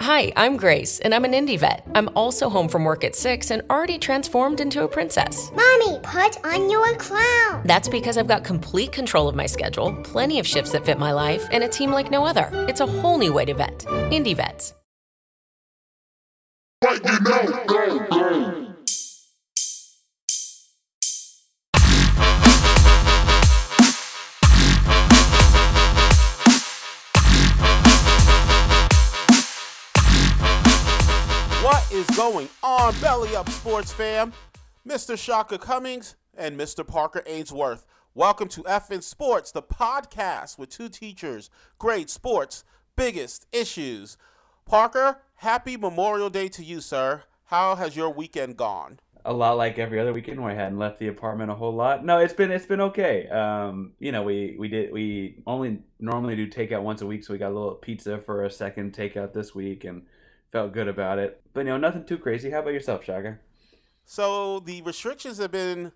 Hi, I'm Grace, and I'm an IndeVet. I'm also home from work at 6 and already transformed into a princess. Mommy, put on your crown. That's because I've got complete control of my schedule, plenty of shifts that fit my life, and a team like no other. It's a whole new way to vet. IndeVets. What is going on, Belly Up Sports fam? Mr. Shaka Cummings and Mr. Parker Ainsworth. Welcome to FN Sports, the podcast with two teachers, great sports, biggest issues. Parker, happy Memorial Day to you, sir. How has your weekend gone? a lot like every other weekend where I hadn't left the apartment a whole lot. No, it's been it's been okay. Um, you know, we we did we only normally do takeout once a week, so we got a little pizza for a second takeout this week and felt good about it. But you know, nothing too crazy. How about yourself, Shaka? So the restrictions have been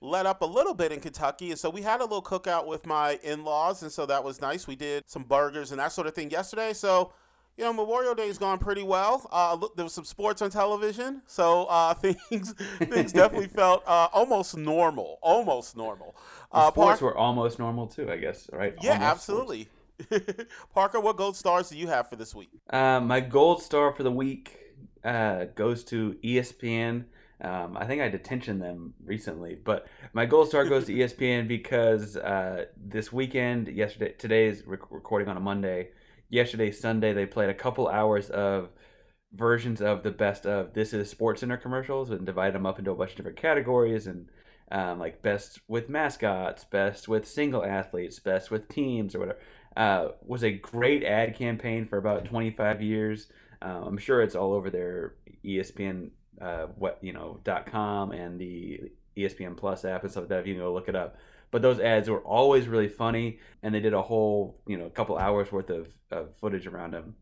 let up a little bit in Kentucky, and so we had a little cookout with my in-laws, and so that was nice. We did some burgers and that sort of thing yesterday. So, you know, Memorial Day's gone pretty well. Uh, look, there was some sports on television, so uh, things things definitely felt uh, almost normal, almost normal. Uh, sports Park- were almost normal too, I guess, right? yeah, Almost sports. Parker, what gold stars do you have for this week? Uh, my gold star for the week uh, goes to ESPN. Um, I think I detention them recently, but my gold star goes to ESPN because uh, this weekend, yesterday, today is rec- recording on a Monday. Yesterday, Sunday, they played a couple hours of versions of the best of This Is Sports Center commercials and divided them up into a bunch of different categories and um, like best with mascots, best with single athletes, best with teams or whatever. Uh, was a great ad campaign for about 25 years. Uh, I'm sure it's all over their ESPN, uh, what you know, com and the ESPN Plus app and stuff like that. If you can go look it up. But those ads were always really funny, and they did a whole, you know, couple hours worth of, of footage around them.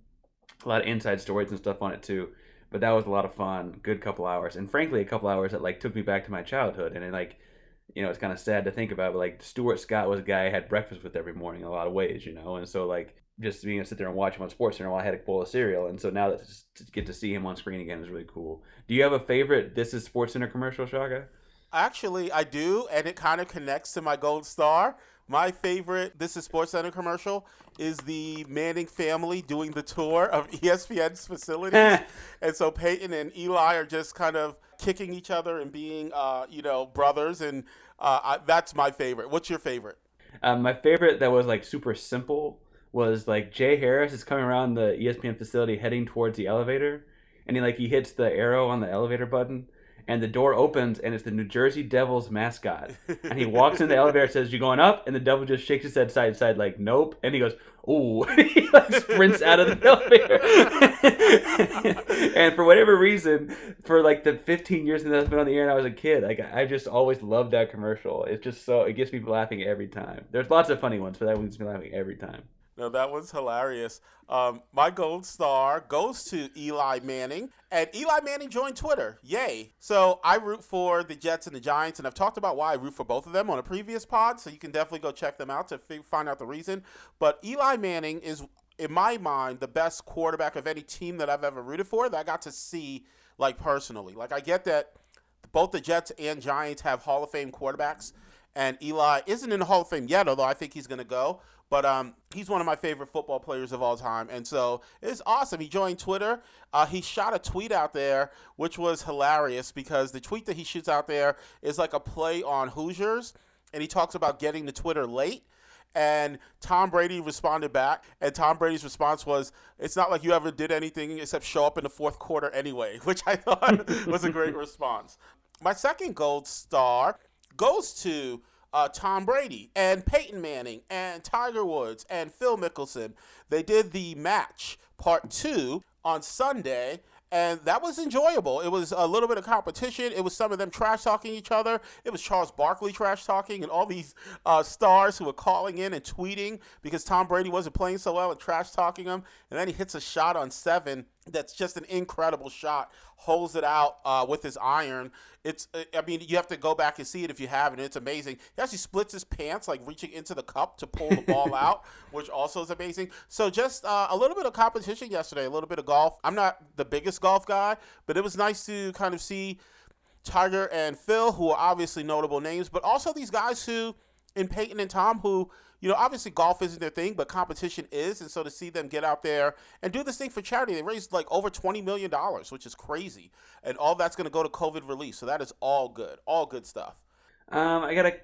A lot of inside stories and stuff on it too. But that was a lot of fun. Good couple hours, and frankly, a couple hours that like took me back to my childhood. And it, like, you know, it's kind of sad to think about. But like, Stuart Scott was a guy I had breakfast with every morning in a lot of ways, you know. And so like, just being able to sit there and watch him on Sports Center while I had a bowl of cereal. And so now that to get to see him on screen again is really cool. Do you have a favorite This Is Sports Center commercial, Shaka? Actually, I do, and it kind of connects to my gold star. My favorite This is Sports Center commercial is the Manning family doing the tour of ESPN's facilities. and so Peyton and Eli are just kind of kicking each other and being, uh, you know, brothers. And uh, I, that's my favorite. What's your favorite? Um, my favorite that was like super simple was like Jay Harris is coming around the ESPN facility heading towards the elevator, and he like he hits the arrow on the elevator button, and the door opens and it's the New Jersey Devils mascot, and he walks in the elevator and says, "You going up?" And the devil just shakes his head side to side like, "Nope," and he goes, "Ooh," he like sprints out of the elevator, and for whatever reason, for like the 15 years that it's been on the air and I was a kid, like I just always loved that commercial. It's just so it gets me laughing every time. There's lots of funny ones, but that one gets me laughing every time. No, that was hilarious. Um, my gold star goes to Eli Manning, and Eli Manning joined Twitter. Yay! So I root for the Jets and the Giants, and I've talked about why I root for both of them on a previous pod. So you can definitely go check them out to f- find out the reason. But Eli Manning is, in my mind, the best quarterback of any team that I've ever rooted for that I got to see like personally. Like I get that both the Jets and Giants have Hall of Fame quarterbacks, and Eli isn't in the Hall of Fame yet, although I think he's going to go. But um, he's one of my favorite football players of all time, and so it's awesome. He joined Twitter. Uh, he shot a tweet out there, which was hilarious because the tweet that he shoots out there is like a play on Hoosiers, and he talks about getting to Twitter late. And Tom Brady responded back, and Tom Brady's response was, "It's not like you ever did anything except show up in the fourth quarter anyway," which I thought was a great response. My second gold star goes to uh, Tom Brady and Peyton Manning and Tiger Woods and Phil Mickelson. They did the match part two on Sunday. And that was enjoyable. It was a little bit of competition. It was some of them trash talking each other. It was Charles Barkley trash talking and all these uh, stars who were calling in and tweeting because Tom Brady wasn't playing so well and trash talking them. And then he hits a shot on seven that's just an incredible shot. Holds it out uh, with his iron. It's, I mean, you have to go back and see it if you haven't. It's amazing. He actually splits his pants, like reaching into the cup to pull the ball out, which also is amazing. So just uh, a little bit of competition yesterday, a little bit of golf. I'm not the biggest golf guy, but it was nice to kind of see Tiger and Phil, who are obviously notable names, but also these guys who, in Peyton and Tom, who you know, obviously golf isn't their thing, but competition is. And so to see them get out there and do this thing for charity, they raised like over $20 million, which is crazy. And all that's going to go to COVID relief. So that is all good. All good stuff. Um, I got a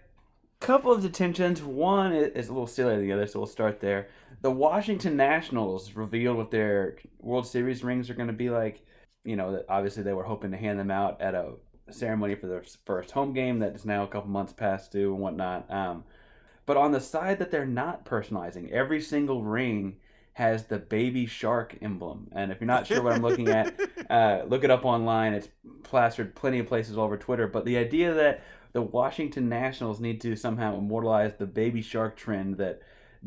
couple of detentions. One is a little sillier than the other, so we'll start there. The Washington Nationals revealed what their World Series rings are going to be like. You know, obviously they were hoping to hand them out at a ceremony for their first home game that is now a couple months past due and whatnot. Um, but on the side that they're not personalizing, every single ring has the baby shark emblem. And if you're not sure what I'm looking at, uh, look it up online. It's plastered plenty of places all over Twitter. But the idea that the Washington Nationals need to somehow immortalize the baby shark trend that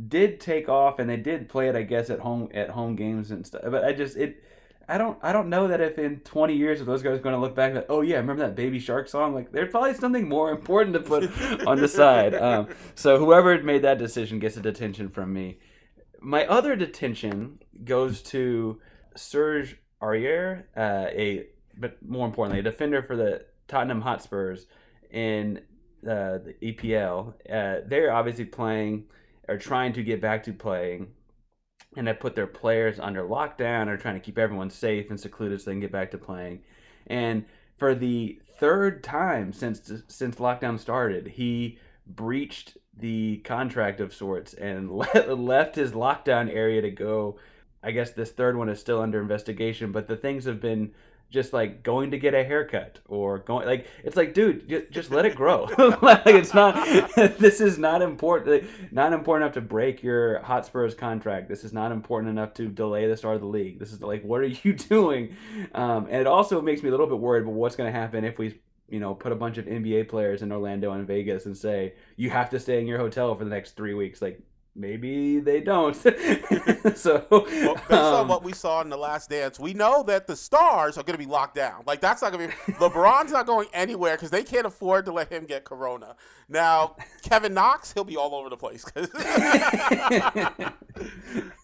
did take off, and they did play it, I guess, at home at home games and stuff. But I just it I don't I don't know that if in 20 years if those guys are going to look back like oh yeah remember that Baby Shark song like there's probably something more important to put on the side. Um, so whoever made that decision gets a detention from me. My other detention goes to Serge Aurier, uh, a but more importantly a defender for the Tottenham Hotspurs in uh, the EPL. Uh, they're obviously playing or trying to get back to playing and have put their players under lockdown or trying to keep everyone safe and secluded so they can get back to playing. And for the third time since since lockdown started, he breached the contract of sorts and left his lockdown area to go. I guess this third one is still under investigation, but the things have been just like going to get a haircut or going like it's like dude just just let it grow. Like it's not this is not important not important enough to break your hotspurs contract. This is not important enough to delay the start of the league. This is like what are you doing? Um, and it also makes me a little bit worried about what's going to happen if we you know put a bunch of nba players in orlando and vegas and say you have to stay in your hotel for the next three weeks. Like maybe they don't. so, well, based um, on what we saw in the last dance, we know that the stars are going to be locked down. Like that's not going to be LeBron's not going anywhere because they can't afford to let him get corona. Now, Kevin Knox, he'll be all over the place.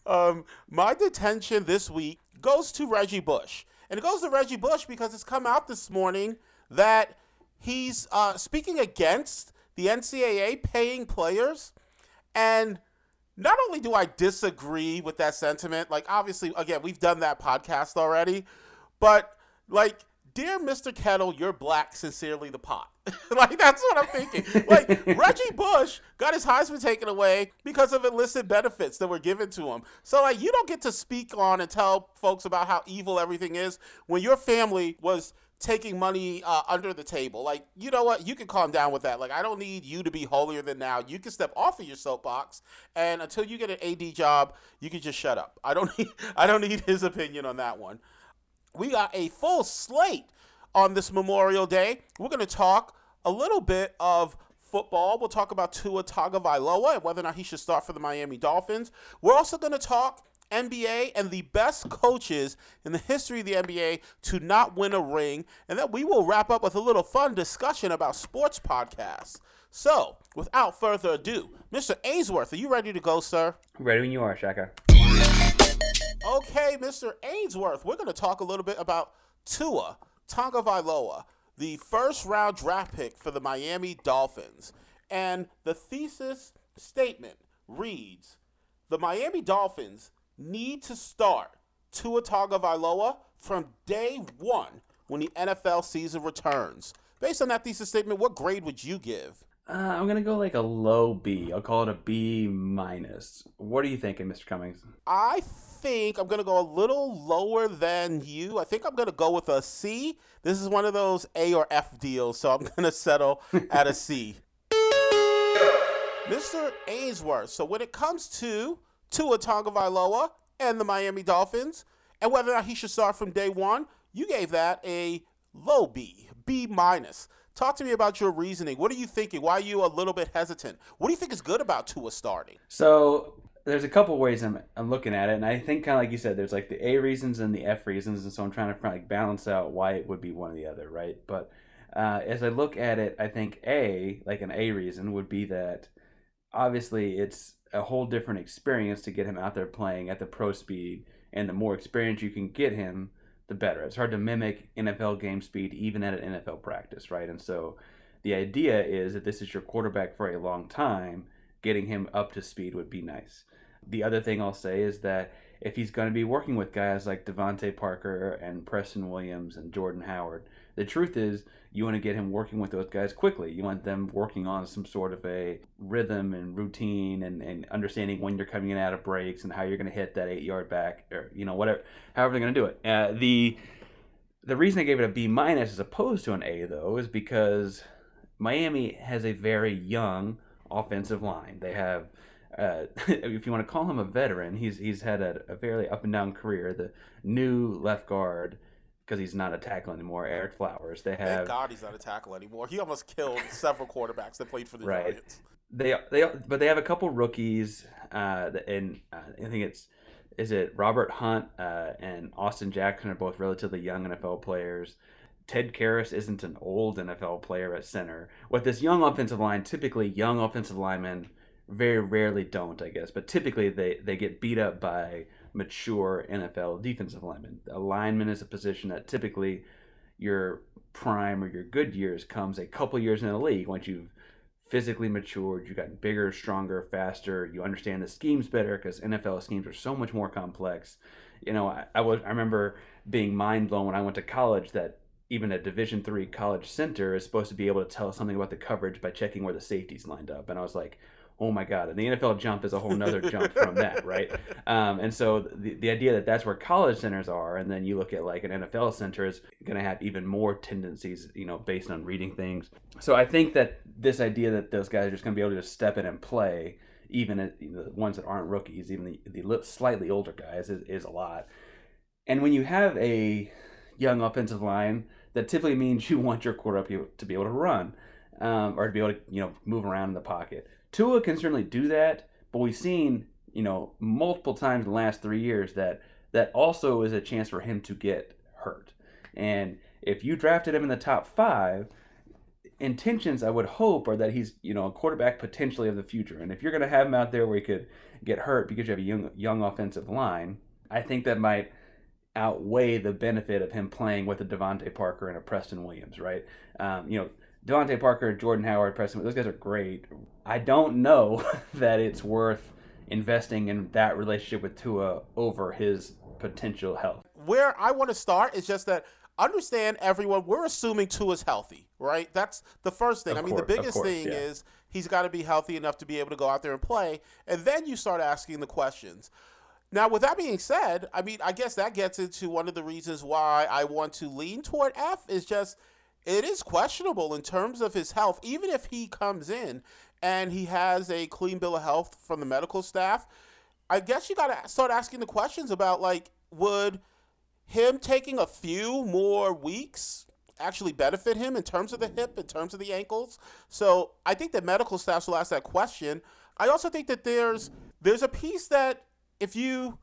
um, my detention this week goes to Reggie Bush, and it goes to Reggie Bush because it's come out this morning that he's uh, speaking against the NCAA paying players. And not only do I disagree with that sentiment, like obviously, again, we've done that podcast already, but like, dear Mr. Kettle, you're black, sincerely the pot. like that's what I'm thinking. Like Reggie Bush got his Heisman taken away because of illicit benefits that were given to him. So like you don't get to speak on and tell folks about how evil everything is when your family was taking money uh, under the table. Like, you know what? You can calm down with that. Like, I don't need you to be holier than now. You can step off of your soapbox, and until you get an AD job, you can just shut up. I don't need. I don't need his opinion on that one. We got a full slate on this Memorial Day. We're going to talk a little bit of football. We'll talk about Tua Tagovailoa and whether or not he should start for the Miami Dolphins. We're also going to talk NBA and the best coaches in the history of the NBA to not win a ring. And then we will wrap up with a little fun discussion about sports podcasts. So, without further ado, Mr. Ainsworth, are you ready to go, sir? Ready when you are, Shaka. Okay, Mr. Ainsworth, we're going to talk a little bit about Tua Tonga Tagovailoa, the first round draft pick for the Miami Dolphins. And the thesis statement reads The Miami Dolphins need to start Tua Tagovailoa from day one when the NFL season returns. Based on that thesis statement, what grade would you give? Uh, I'm gonna go like a low B. I'll call it a B minus. What are you thinking, Mr. Cummings? I think I'm gonna go a little lower than you. I think I'm gonna go with a C. This is one of those A or F deals, so I'm gonna settle at a C. Mr. Ainsworth. So when it comes to Tua Tagovailoa and the Miami Dolphins, and whether or not he should start from day one, you gave that a low B, B minus. Talk to me about your reasoning. What are you thinking? Why are you a little bit hesitant? What do you think is good about Tua starting? So there's a couple ways I'm, I'm looking at it, and I think kind of like you said, there's like the A reasons and the F reasons, and so I'm trying to like balance out why it would be one or the other, right? But uh, as I look at it, I think A, like an A reason, would be that obviously it's a whole different experience to get him out there playing at the pro speed, and the more experience you can get him, the better. It's hard to mimic NFL game speed even at an NFL practice, right? And so the idea is that this is your quarterback for a long time, getting him up to speed would be nice. The other thing I'll say is that if he's going to be working with guys like DeVante Parker and Preston Williams and Jordan Howard, the truth is you want to get him working with those guys quickly. You want them working on some sort of a rhythm and routine and, and understanding when you're coming in out of breaks and how you're going to hit that eight yard back or you know whatever however they're going to do it. Uh, the the reason I gave it a B minus as opposed to an A though is because Miami has a very young offensive line. They have uh, if you want to call him a veteran, he's he's had a, a fairly up and down career. The new left guard, because he's not a tackle anymore, Ereck Flowers. They have Thank God he's not a tackle anymore. He almost killed several quarterbacks that played for the Right. Giants. they they but they have a couple rookies, uh, and uh, I think it's is it Robert Hunt uh, and Austin Jackson are both relatively young NFL players. Ted Karras isn't an old NFL player at center. With this young offensive line, typically young offensive linemen very rarely don't, I guess, but typically they, they get beat up by mature NFL defensive linemen. A lineman is a position that typically your prime or your good years comes a couple years in the league once you've physically matured, you've gotten bigger, stronger, faster, you understand the schemes better because NFL schemes are so much more complex. You know, I, I was I remember being mind blown when I went to college that even a Division three college center is supposed to be able to tell something about the coverage by checking where the safeties lined up, and I was like, oh my god! And the NFL jump is a whole nother jump from that, right? Um, and so the the idea that that's where college centers are, and then you look at like an NFL center is going to have even more tendencies, you know, based on reading things. So I think that this idea that those guys are just going to be able to just step in and play, even at, you know, the ones that aren't rookies, even the, the slightly older guys, is, is a lot. And when you have a young offensive line, that typically means you want your quarterback to be able to run um, or to be able to you know move around in the pocket. Tua can certainly do that, but we've seen you know multiple times in the last three years that that also is a chance for him to get hurt. And if you drafted him in the top five, intentions I would hope are that he's you know a quarterback potentially of the future. And if you're going to have him out there where he could get hurt because you have a young young offensive line, I think that might outweigh the benefit of him playing with a DeVante Parker and a Preston Williams, right? Um, you know, DeVante Parker, Jordan Howard, Preston, those guys are great. I don't know that it's worth investing in that relationship with Tua over his potential health. Where I want to start is just that understand everyone, we're assuming Tua's healthy, right? That's the first thing. Of I mean, the course, of biggest course, thing yeah. is he's got to be healthy enough to be able to go out there and play. And then you start asking the questions. Now, with that being said, I mean, I guess that gets into one of the reasons why I want to lean toward F is just it is questionable in terms of his health. Even if he comes in and he has a clean bill of health from the medical staff, I guess you got to start asking the questions about like, would him taking a few more weeks actually benefit him in terms of the hip, in terms of the ankles. So I think that medical staff will ask that question. I also think that there's there's a piece that if you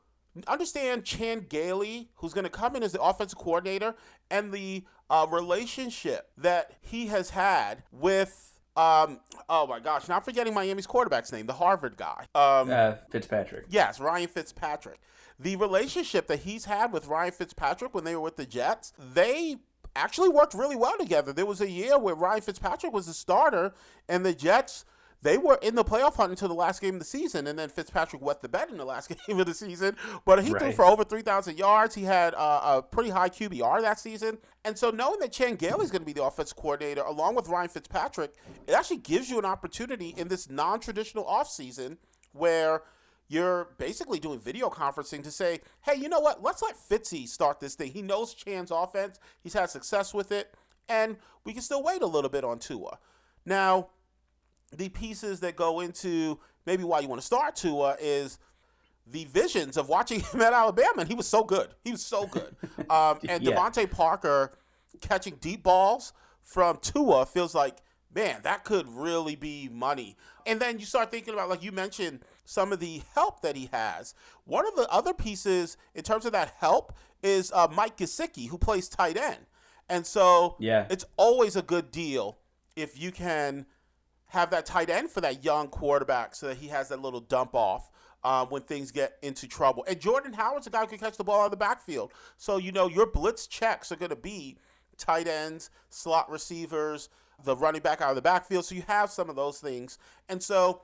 understand Chan Gailey, who's going to come in as the offensive coordinator, and the uh, relationship that he has had with. Um, oh my gosh, not forgetting Miami's quarterback's name, the Harvard guy. Um, uh, Fitzpatrick. Yes, Ryan Fitzpatrick. The relationship that he's had with Ryan Fitzpatrick when they were with the Jets, they actually worked really well together. There was a year where Ryan Fitzpatrick was the starter, and the Jets they were in the playoff hunt until the last game of the season, and then Fitzpatrick wet the bed in the last game of the season. But he right. threw for over 3,000 yards. He had uh, a pretty high QBR that season. And so knowing that Chan Gailey is going to be the offensive coordinator along with Ryan Fitzpatrick, it actually gives you an opportunity in this non-traditional offseason where you're basically doing video conferencing to say, hey, you know what? Let's let Fitzy start this thing. He knows Chan's offense. He's had success with it. And we can still wait a little bit on Tua. Now, the pieces that go into maybe why you want to start Tua is the visions of watching him at Alabama, and he was so good. He was so good. Um, and yeah. DeVante Parker catching deep balls from Tua feels like, man, that could really be money. And then you start thinking about, like you mentioned, some of the help that he has. One of the other pieces in terms of that help is uh, Mike Gesicki, who plays tight end. And so yeah. it's always a good deal if you can have that tight end for that young quarterback so that he has that little dump off um, when things get into trouble. And Jordan Howard's a guy who can catch the ball out of the backfield. So, you know, your blitz checks are going to be tight ends, slot receivers, the running back out of the backfield. So you have some of those things. And so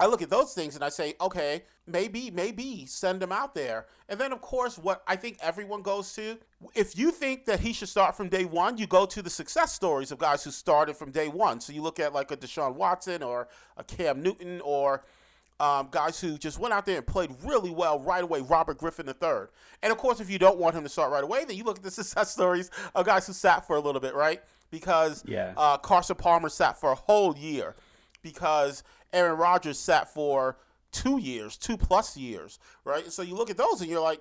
I look at those things and I say, okay, maybe, maybe send him out there. And then, of course, what I think everyone goes to, if you think that he should start from day one, you go to the success stories of guys who started from day one. So you look at like a Deshaun Watson or a Cam Newton or um, guys who just went out there and played really well right away, Robert Griffin III. And of course, if you don't want him to start right away, then you look at the success stories of guys who sat for a little bit, right? Because yeah. uh, Carson Palmer sat for a whole year because Aaron Rodgers sat for two years, two plus years, right? So you look at those and you're like,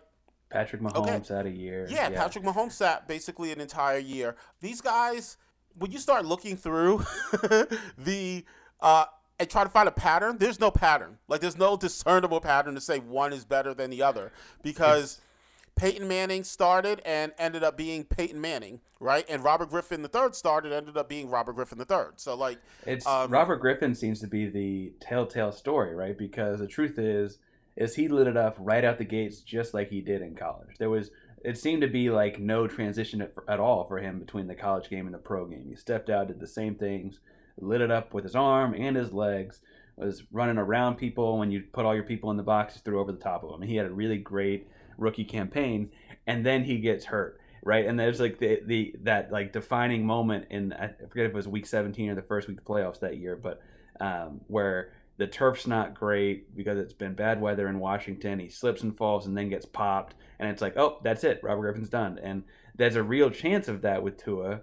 Patrick Mahomes okay. sat a year. Yeah, yeah, Patrick Mahomes sat basically an entire year. These guys, when you start looking through the uh, and try to find a pattern, there's no pattern. Like there's no discernible pattern to say one is better than the other because. Peyton Manning started and ended up being Peyton Manning, right? And Robert Griffin III started, ended up being Robert Griffin III. So like, it's um, Robert Griffin seems to be the telltale story, right? Because the truth is, is he lit it up right out the gates, just like he did in college. There was, it seemed to be like no transition at, at all for him between the college game and the pro game. He stepped out, did the same things, lit it up with his arm and his legs. Was running around people when you put all your people in the box, threw over the top of them. And he had a really great rookie campaign, and then he gets hurt, right? And there's like the the that like defining moment in I forget if it was week 17 or the first week of playoffs that year, but um, where the turf's not great because it's been bad weather in Washington. He slips and falls and then gets popped, and it's like, oh, that's it. Robert Griffin's done, and there's a real chance of that with Tua.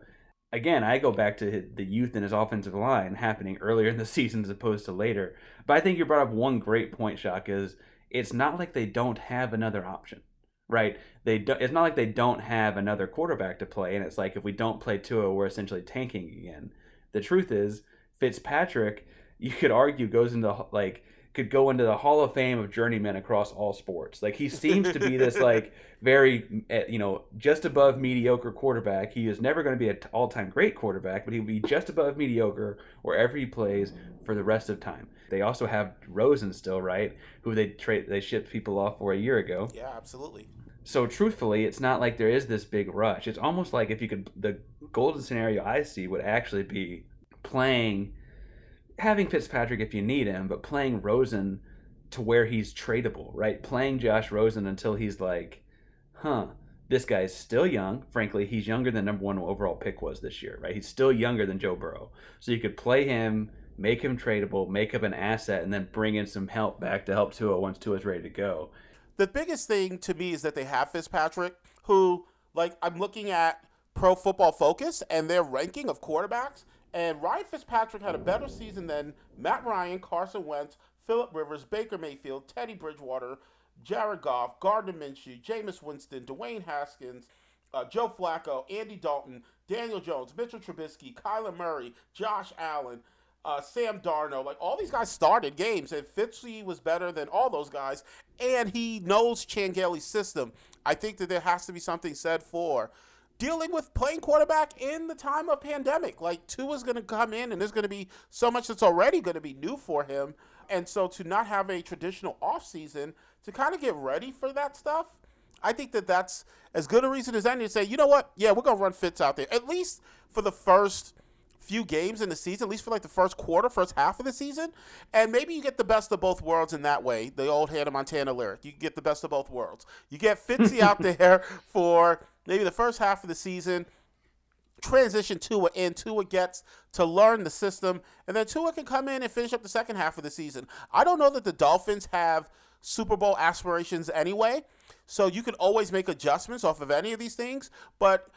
Again, I go back to the youth in his offensive line happening earlier in the season as opposed to later. But I think you brought up one great point, Shock, is it's not like they don't have another option right? They do, it's not like they don't have another quarterback to play, and it's like if we don't play Tua, we're essentially tanking again. The truth is, Fitzpatrick, you could argue goes into like could go into the Hall of Fame of journeymen across all sports. Like he seems to be this like very eh, you know just above mediocre quarterback. He is never going to be an all-time great quarterback, but he'll be just above mediocre wherever he plays for the rest of time. They also have Rosen still, right? Who they trade they shipped people off for a year ago. Yeah, absolutely. So truthfully, it's not like there is this big rush. It's almost like if you could the golden scenario I see would actually be playing having Fitzpatrick if you need him, but playing Rosen to where he's tradable, right? Playing Josh Rosen until he's like, huh, this guy's still young. Frankly, he's younger than number one overall pick was this year, right? He's still younger than Joe Burrow. So you could play him, make him tradable, make up an asset, and then bring in some help back to help Tua once Tua's ready to go the biggest thing to me is that they have Fitzpatrick, who, like, I'm looking at Pro Football Focus and their ranking of quarterbacks, and Ryan Fitzpatrick had a better season than Matt Ryan, Carson Wentz, Philip Rivers, Baker Mayfield, Teddy Bridgewater, Jared Goff, Gardner Minshew, Jameis Winston, Dwayne Haskins, uh, Joe Flacco, Andy Dalton, Daniel Jones, Mitchell Trubisky, Kyler Murray, Josh Allen, uh, Sam Darnold. Like all these guys started games, and Fitzy was better than all those guys, and he knows Chan system. I think that there has to be something said for dealing with playing quarterback in the time of pandemic. Like Tua's going to come in, and there's going to be so much that's already going to be new for him, and so to not have a traditional offseason to kind of get ready for that stuff. I think that that's as good a reason as any to say, you know what? Yeah, we're gonna run Fitz out there at least for the first few games in the season, at least for like the first quarter, first half of the season, and maybe you get the best of both worlds in that way. The old Hannah Montana lyric: you get the best of both worlds. You get Fitzy out there for maybe the first half of the season. Transition Tua in. Tua gets to learn the system, and then Tua can come in and finish up the second half of the season. I don't know that the Dolphins have Super Bowl aspirations anyway, so you can always make adjustments off of any of these things. But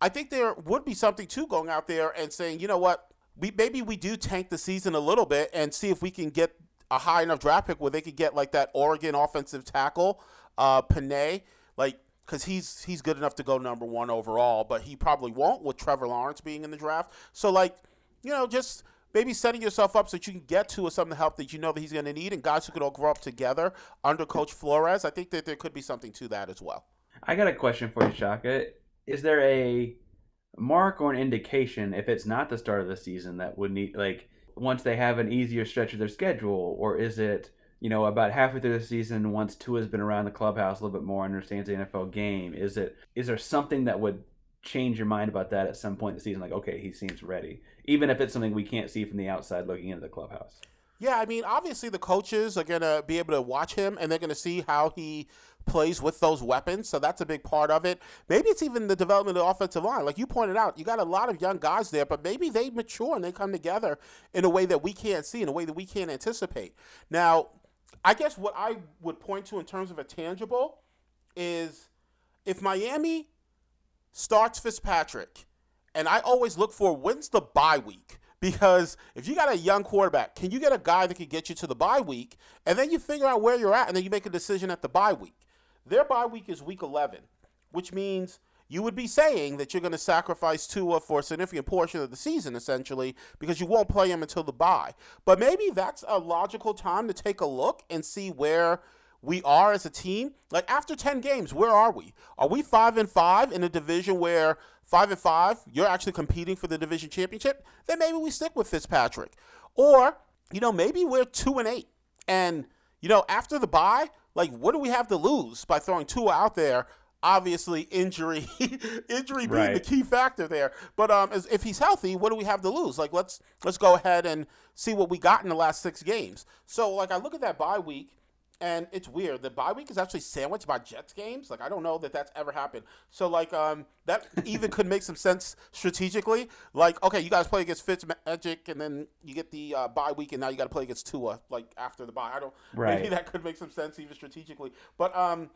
I think there would be something to going out there and saying, you know what, we maybe we do tank the season a little bit and see if we can get a high enough draft pick where they could get like that Oregon offensive tackle, uh, Penei, like because he's he's good enough to go number one overall, but he probably won't with Trevor Lawrence being in the draft. So like, you know, just maybe setting yourself up so that you can get to some of the help that you know that he's going to need, and guys who could all grow up together under Coach Flores. I think that there could be something to that as well. I got a question for you, Shaka is there a mark or an indication if it's not the start of the season that would need like once they have an easier stretch of their schedule, or is it you know about halfway through the season once Tua has been around the clubhouse a little bit more, understands the NFL game? Is it is there something that would change your mind about that at some point in the season? Like okay, he seems ready, even if it's something we can't see from the outside looking into the clubhouse. Yeah, I mean, obviously the coaches are gonna be able to watch him, and they're gonna see how he plays with those weapons. So that's a big part of it. Maybe it's even the development of the offensive line. Like you pointed out, you got a lot of young guys there, but maybe they mature and they come together in a way that we can't see, in a way that we can't anticipate. Now, I guess what I would point to in terms of a tangible is if Miami starts Fitzpatrick, and I always look for when's the bye week because if you got a young quarterback, can you get a guy that can get you to the bye week, and then you figure out where you're at, and then you make a decision at the bye week. Their bye week is week 11, which means you would be saying that you're going to sacrifice Tua for a significant portion of the season, essentially, because you won't play him until the bye. But maybe that's a logical time to take a look and see where we are as a team. Like after 10 games, where are we? Are we 5 and 5 in a division where 5 and 5, you're actually competing for the division championship? Then maybe we stick with Fitzpatrick. Or, you know, maybe we're 2 and 8. And, you know, after the bye, like, what do we have to lose by throwing Tua out there? Obviously, injury, injury being right. the key factor there. But um, as, if he's healthy, what do we have to lose? Like, let's let's go ahead and see what we got in the last six games. So, like, I look at that bye week, and it's weird. The bye week is actually sandwiched by Jets games. Like I don't know that that's ever happened. So like um that even could make some sense strategically. Like okay, you guys play against Fitzmagic, and then you get the uh, bye week, and now you got to play against Tua like after the bye. I don't. Right. Maybe that could make some sense even strategically. But um,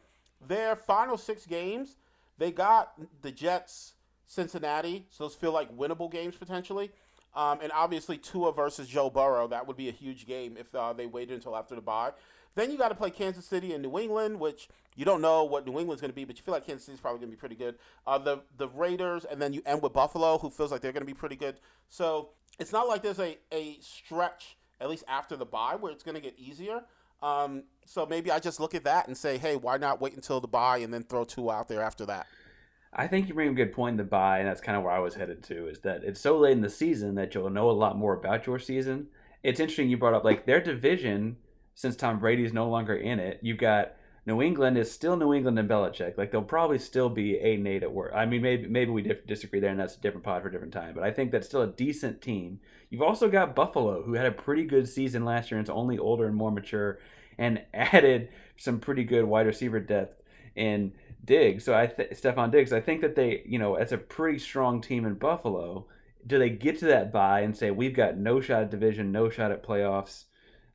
their final six games, they got the Jets, Cincinnati. So those feel like winnable games potentially. Um, and obviously Tua versus Joe Burrow, that would be a huge game if uh, they waited until after the bye. Then you got to play Kansas City and New England, which you don't know what New England's going to be, but you feel like Kansas City's probably going to be pretty good. Uh, the the Raiders, and then you end with Buffalo, who feels like they're going to be pretty good. So it's not like there's a, a stretch, at least after the bye, where it's going to get easier. Um, so maybe I just look at that and say, hey, why not wait until the bye and then throw Tua out there after that? I think you bring a good point in the bye, and that's kind of where I was headed to. Is that it's so late in the season that you'll know a lot more about your season. It's interesting you brought up like their division since Tom Brady is no longer in it. You've got New England is still New England and Belichick. Like they'll probably still be a Nate at work. I mean, maybe maybe we disagree there, and that's a different pod for a different time. But I think that's still a decent team. You've also got Buffalo, who had a pretty good season last year, and it's only older and more mature, and added some pretty good wide receiver depth in Diggs. So I th- Stefon Diggs. I think that they, you know, as a pretty strong team in Buffalo. Do they get to that bye and say we've got no shot at division, no shot at playoffs?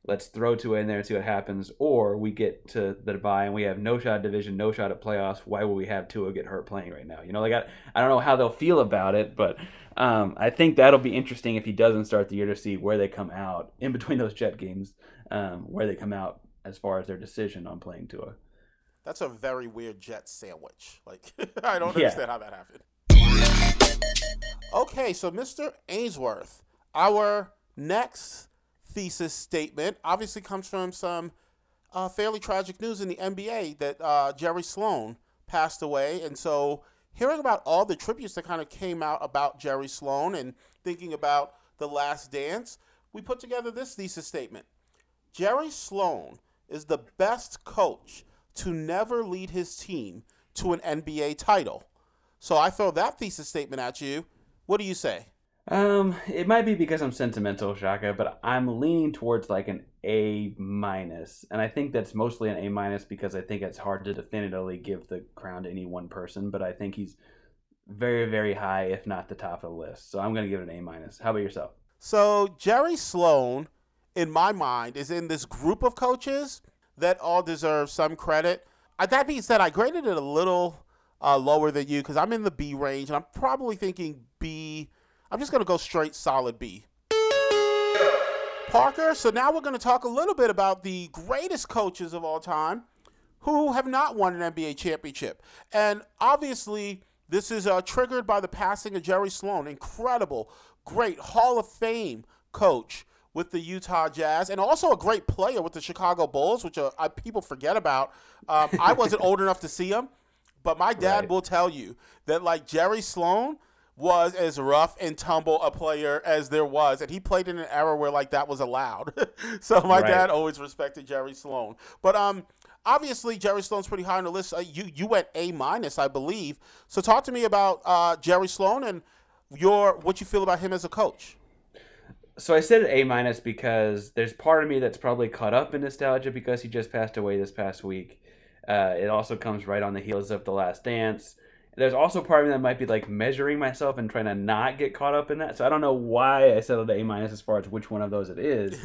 Let's throw Tua in there and see what happens. Or we get to the bye and we have no shot at division, no shot at playoffs. Why would we have Tua get hurt playing right now? You know, like I, I don't know how they'll feel about it, but um, I think that'll be interesting if he doesn't start the year to see where they come out in between those Jet games, um, where they come out as far as their decision on playing Tua. That's a very weird jet sandwich. Like, I don't Yeah. understand how that happened. Okay, so Mr. Ainsworth, our next thesis statement obviously comes from some uh, fairly tragic news in the NBA that uh, Jerry Sloan passed away. And so, hearing about all the tributes that kind of came out about Jerry Sloan and thinking about The Last Dance, we put together this thesis statement Jerry Sloan is the best coach to never lead his team to an NBA title. So, I throw that thesis statement at you. What do you say? Um, it might be because I'm sentimental, Shaka, but I'm leaning towards like an A minus, and I think that's mostly an A minus because I think it's hard to definitively give the crown to any one person. But I think he's very, very high, if not the top of the list. So I'm gonna give it an A minus. How about yourself? So Jerry Sloan, in my mind, is in this group of coaches that all deserve some credit. Uh, that being said, I graded it a little uh, lower than you because I'm in the B range, and I'm probably thinking B. I'm just going to go straight solid B. Parker, so now we're going to talk a little bit about the greatest coaches of all time who have not won an NBA championship. And obviously, this is uh, triggered by the passing of Jerry Sloan. Incredible, great Hall of Fame coach with the Utah Jazz, and also a great player with the Chicago Bulls, which uh, I, people forget about. Um, I wasn't old enough to see him, but my dad Right. will tell you that like Jerry Sloan was as rough and tumble a player as there was, and he played in an era where like that was allowed. so my Right. dad always respected Jerry Sloan. But um, obviously Jerry Sloan's pretty high on the list. Uh, you you went A minus, I believe. So talk to me about uh, Jerry Sloan and your what you feel about him as a coach. So I said A minus because there's part of me that's probably caught up in nostalgia because he just passed away this past week. Uh, it also comes right on the heels of The Last Dance. There's also part of me that might be like measuring myself and trying to not get caught up in that. So I don't know why I settled A minus as far as which one of those it is.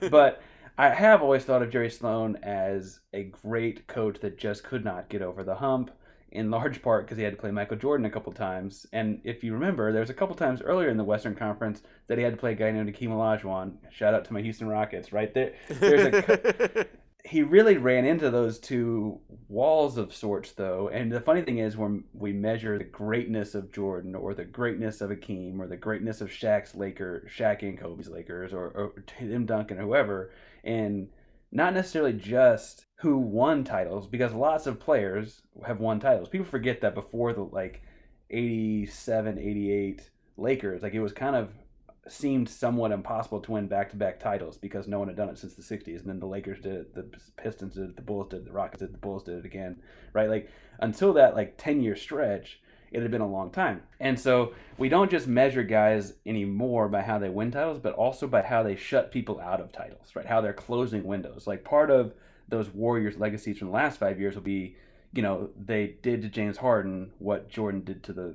but I have always thought of Jerry Sloan as a great coach that just could not get over the hump, in large part because he had to play Michael Jordan a couple times. And if you remember, there was a couple times earlier in the Western Conference that he had to play a guy named Akeem Olajuwon. Shout out to my Houston Rockets, right there. There's a he really ran into those two walls of sorts, though. And the funny thing is, when we measure the greatness of Jordan, or the greatness of Akeem, or the greatness of Shaq's Laker, Shaq and Kobe's Lakers, or, or Tim Duncan, or whoever, and not necessarily just who won titles, because lots of players have won titles. People forget that before the like 87, 88 Lakers, like it was kind of seemed somewhat impossible to win back-to-back titles because no one had done it since the 60s and then the lakers did it the pistons did it the bulls did it the rockets did it the bulls did it again right? Like until that like 10 year stretch it had been a long time. And so we don't just measure guys anymore by how they win titles but also by how they shut people out of titles right? How they're closing windows. Like part of those warriors legacies from the last five years will be you know they did to james harden what jordan did to the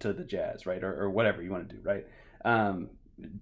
to the jazz right? Or, or whatever you want to do right um,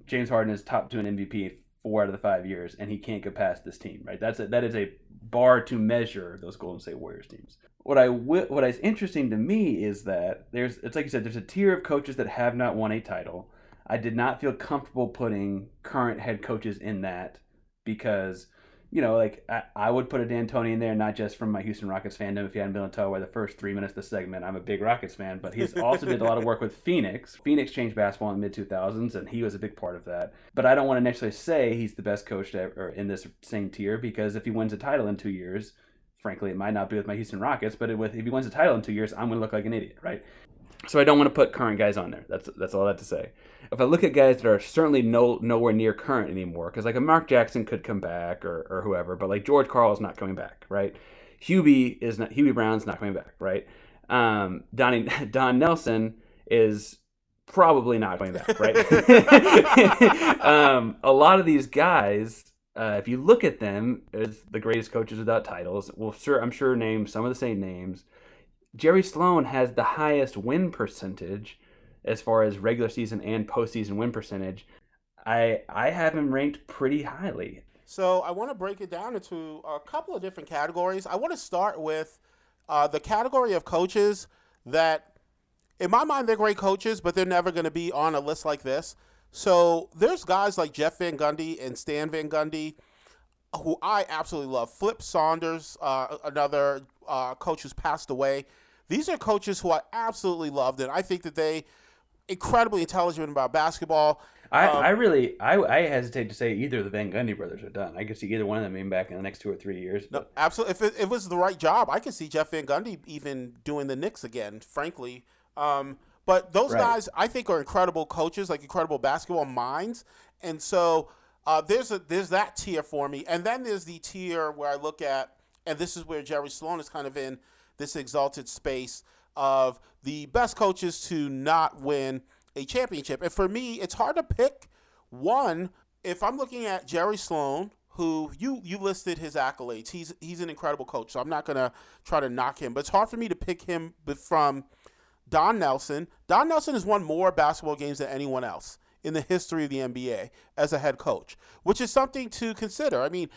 James Harden is top two in MVP four out of the five years, and he can't get past this team. Right? That's a, that is a bar to measure those Golden State Warriors teams. What I what is interesting to me is that there's it's like you said, there's a tier of coaches that have not won a title. I did not feel comfortable putting current head coaches in that because you know, like I, I would put a D'Antoni in there, not just from my Houston Rockets fandom. If you hadn't been able to by the first three minutes of the segment, I'm a big Rockets fan, but he's also did a lot of work with Phoenix. Phoenix changed basketball in the mid 2000s, and he was a big part of that. But I don't want to necessarily say he's the best coach to ever, in this same tier because if he wins a title in two years, frankly, it might not be with my Houston Rockets, but it, with, if he wins a title in two years, I'm going to look like an idiot, right? So I don't want to put current guys on there. That's that's all I have to say. If I look at guys that are certainly no nowhere near current anymore, because like a Mark Jackson could come back or, or whoever, but like George Karl is not coming back, right? Hubie is not Hubie Brown's not coming back, right? Um, Donnie Don Nelson is probably not coming back, right? um, a lot of these guys, uh, if you look at them as the greatest coaches without titles, well, sure, I'm sure name some of the same names. Jerry Sloan has the highest win percentage as far as regular season and postseason win percentage. I I have him ranked pretty highly. So I want to break it down into a couple of different categories. I want to start with uh, the category of coaches that, in my mind, they're great coaches, but they're never going to be on a list like this. So there's guys like Jeff Van Gundy and Stan Van Gundy, who I absolutely love. Flip Saunders, uh, another uh, coach who's passed away. These are coaches who I absolutely loved, and I think that they incredibly intelligent about basketball. I, Um, I really I, I hesitate to say either of the Van Gundy brothers are done. I could see either one of them being back in the next two or three years. No, absolutely. If it, if it was the right job, I could see Jeff Van Gundy even doing the Knicks again. Frankly, um, but those Right. guys I think are incredible coaches, like incredible basketball minds, and so uh, there's a there's that tier for me, and then there's the tier where I look at, and this is where Jerry Sloan is kind of in this exalted space of the best coaches to not win a championship, and for me, it's hard to pick one. If I'm looking at Jerry Sloan, who you you listed his accolades, he's he's an incredible coach. So I'm not gonna try to knock him, but it's hard for me to pick him from Don Nelson. Don Nelson has won more basketball games than anyone else in the history of the NBA as a head coach, which is something to consider. I mean,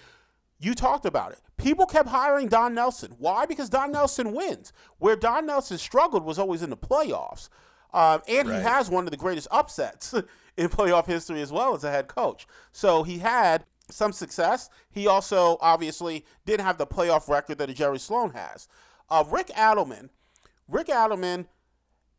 you talked about it. People kept hiring Don Nelson. Why? Because Don Nelson wins. Where Don Nelson struggled was always in the playoffs. Um, and he has one of the greatest upsets in playoff history as well as a head coach. So he had some success. He also obviously didn't have the playoff record that a Jerry Sloan has. Uh, Rick Adelman, Rick Adelman,